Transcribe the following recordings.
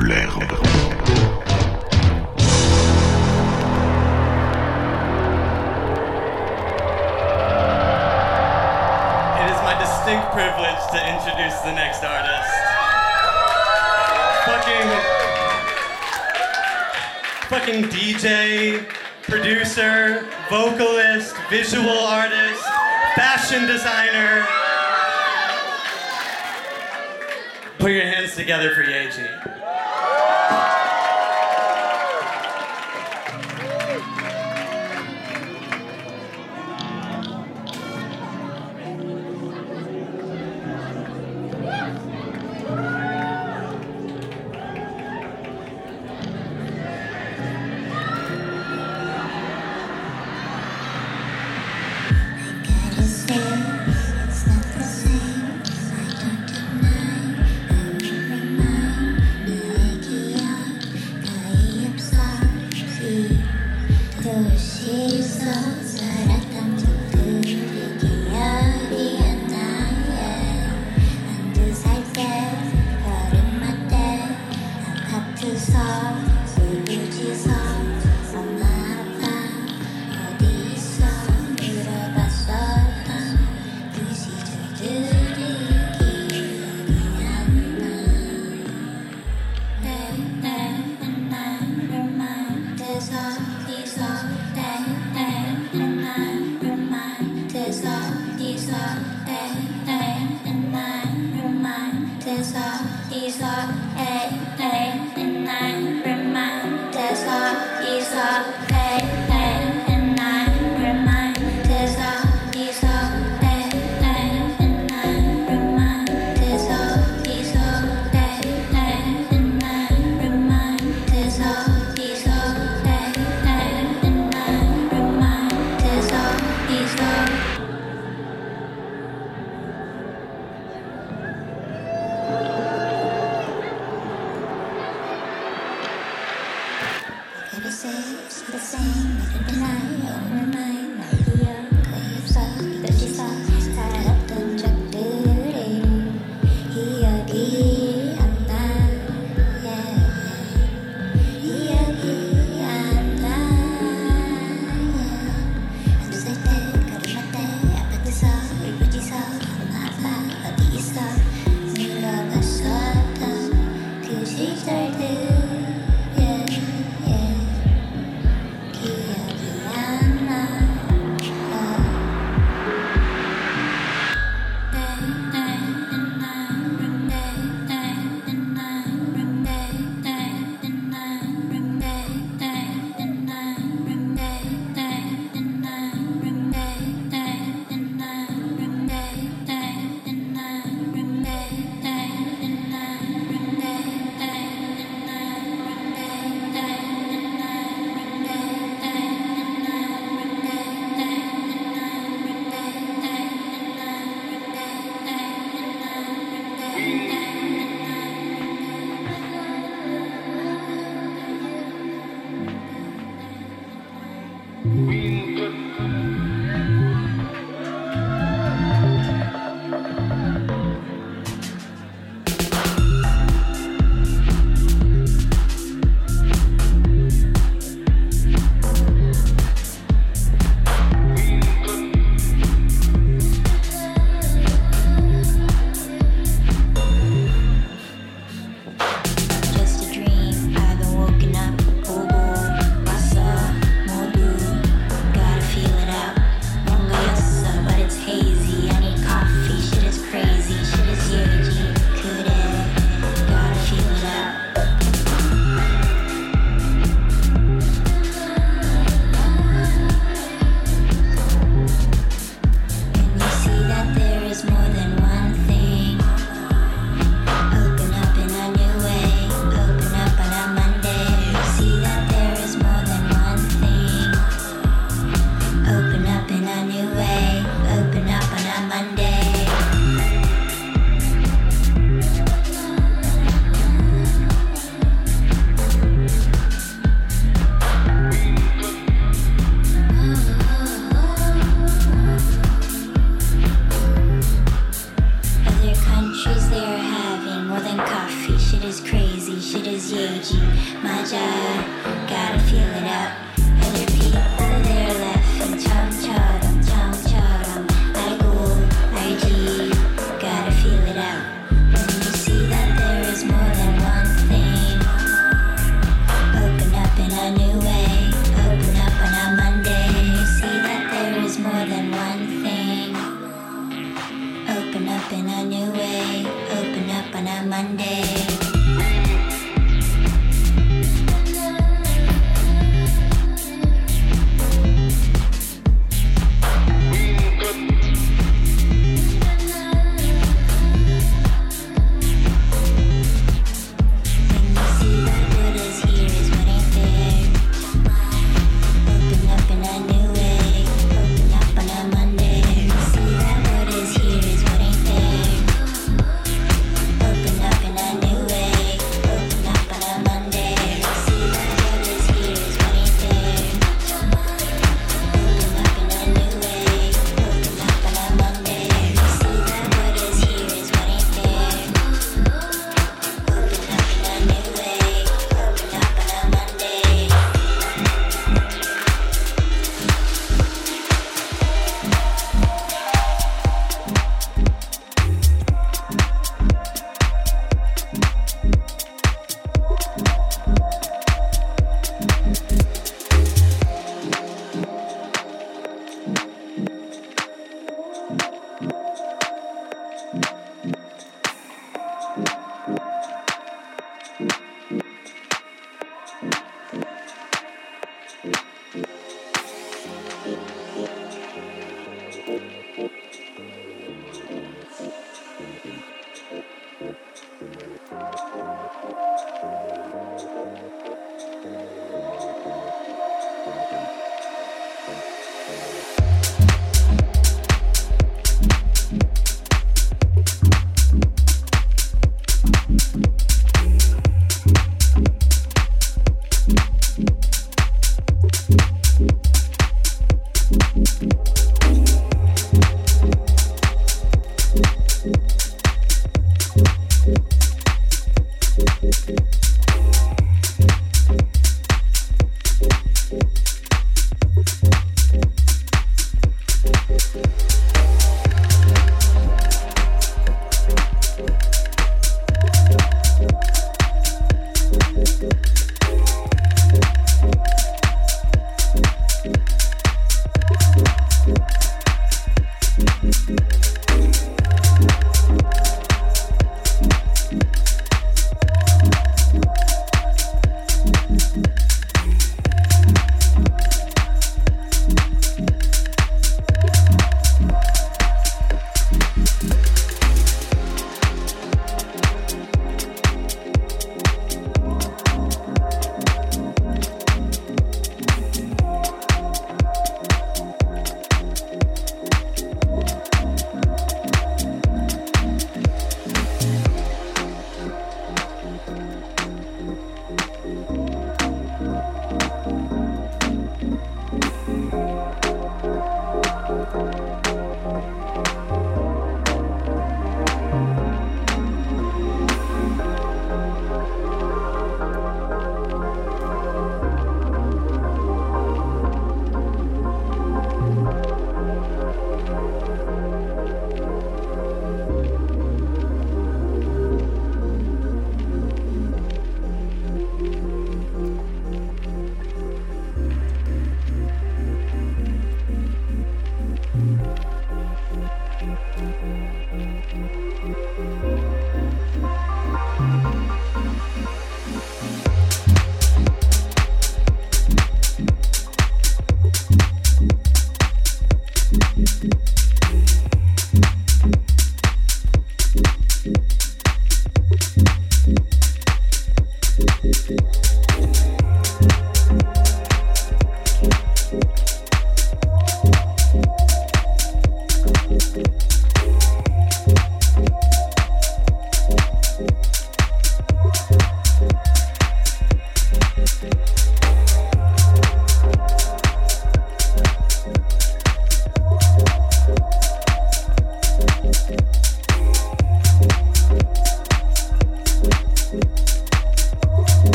l'herbe. It is my distinct privilege to introduce the next artist. Fucking. Fucking DJ, producer, vocalist, visual artist, fashion designer. Put your hands together for Yaeji.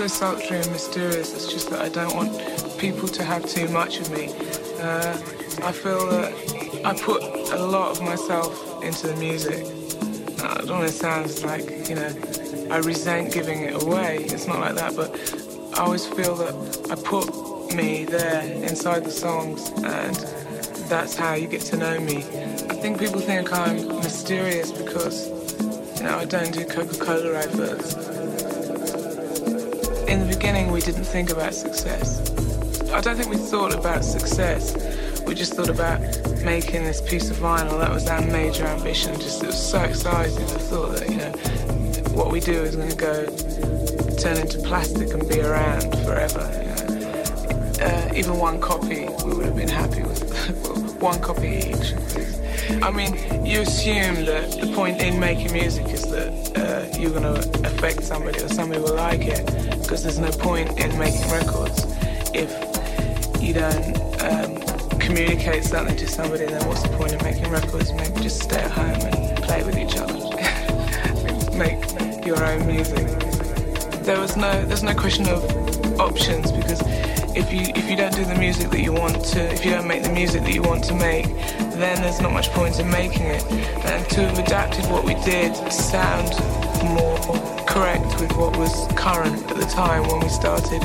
So sultry and mysterious. It's just that I don't want people to have too much of me. Uh, I feel that I put a lot of myself into the music. I don't know, it sounds like, you know, I resent giving it away. It's not like that, but I always feel that I put me there inside the songs and that's how you get to know me. I think people think I'm mysterious because, you know, I don't do Coca-Cola adverts. In the beginning, we didn't think about success. I don't think we thought about success. We just thought about making this piece of vinyl. That was our major ambition. Just it was so exciting. I thought that you know what we do is going to go turn into plastic and be around forever. You know? uh, even one copy, we would have been happy with one copy each. I mean, you assume that the point in making music is that uh, you're going to affect somebody or somebody will like it, because there's no point in making records if you don't um, communicate something to somebody, then what's the point in making records? Maybe just stay at home and play with each other. Make your own music. There was no, there's no question of options because if you if you don't do the music that you want to, if you don't make the music that you want to make, then there's not much point in making it. And to have adapted what we did sound more correct with what was current at the time when we started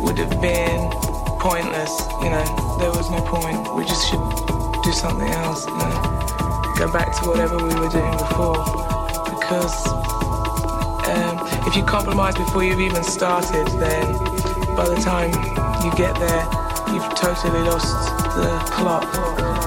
would have been pointless. You know, there was no point. We just should do something else. You know, go back to whatever we were doing before. Because um, if you compromise before you've even started, then by the time you get there, you've totally lost the plot.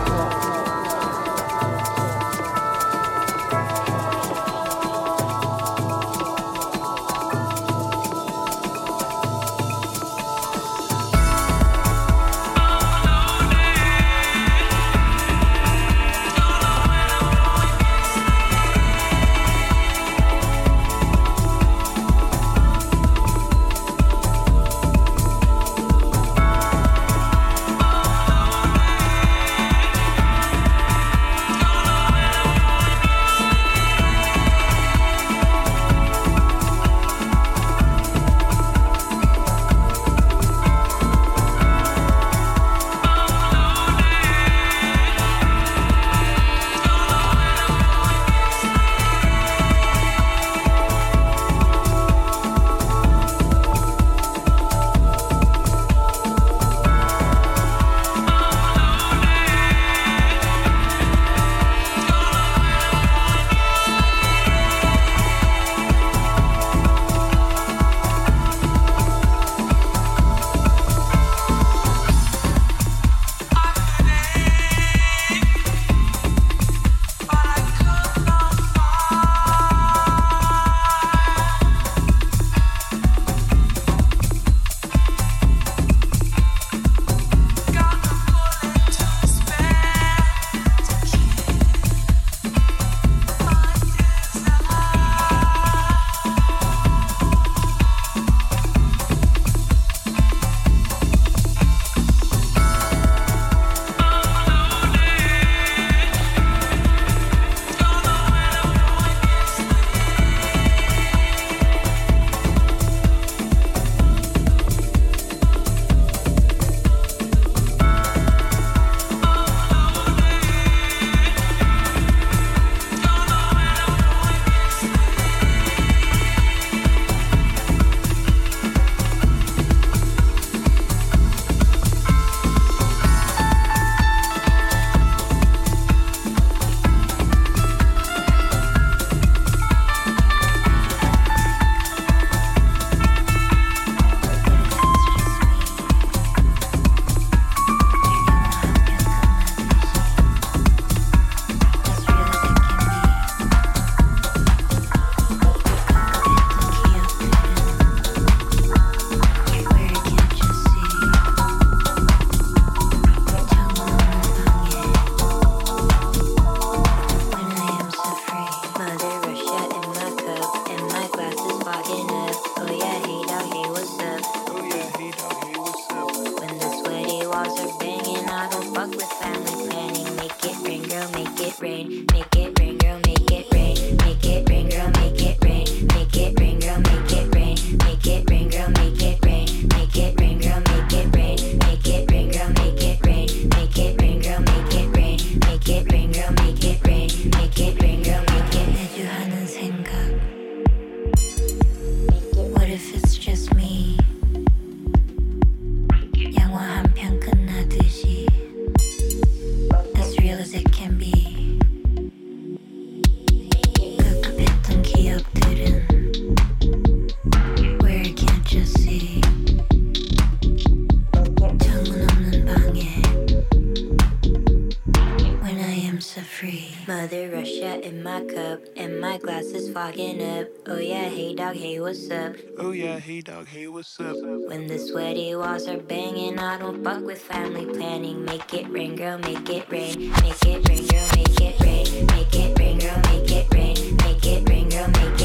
Sweaty walls are banging. I don't fuck with family planning. Make it rain, girl, make it rain. Make it rain, girl, make it rain. Make it rain, girl, make it rain. Make it rain, girl, make it rain.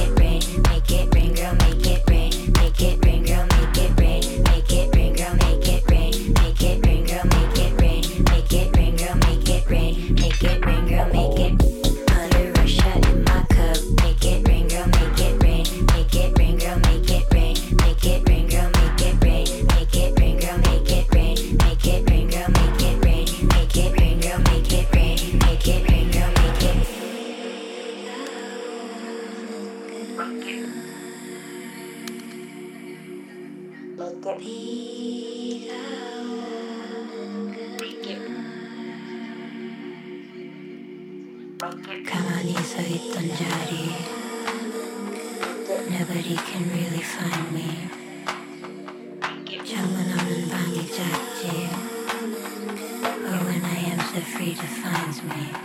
desert dear, or when I am so free defines me.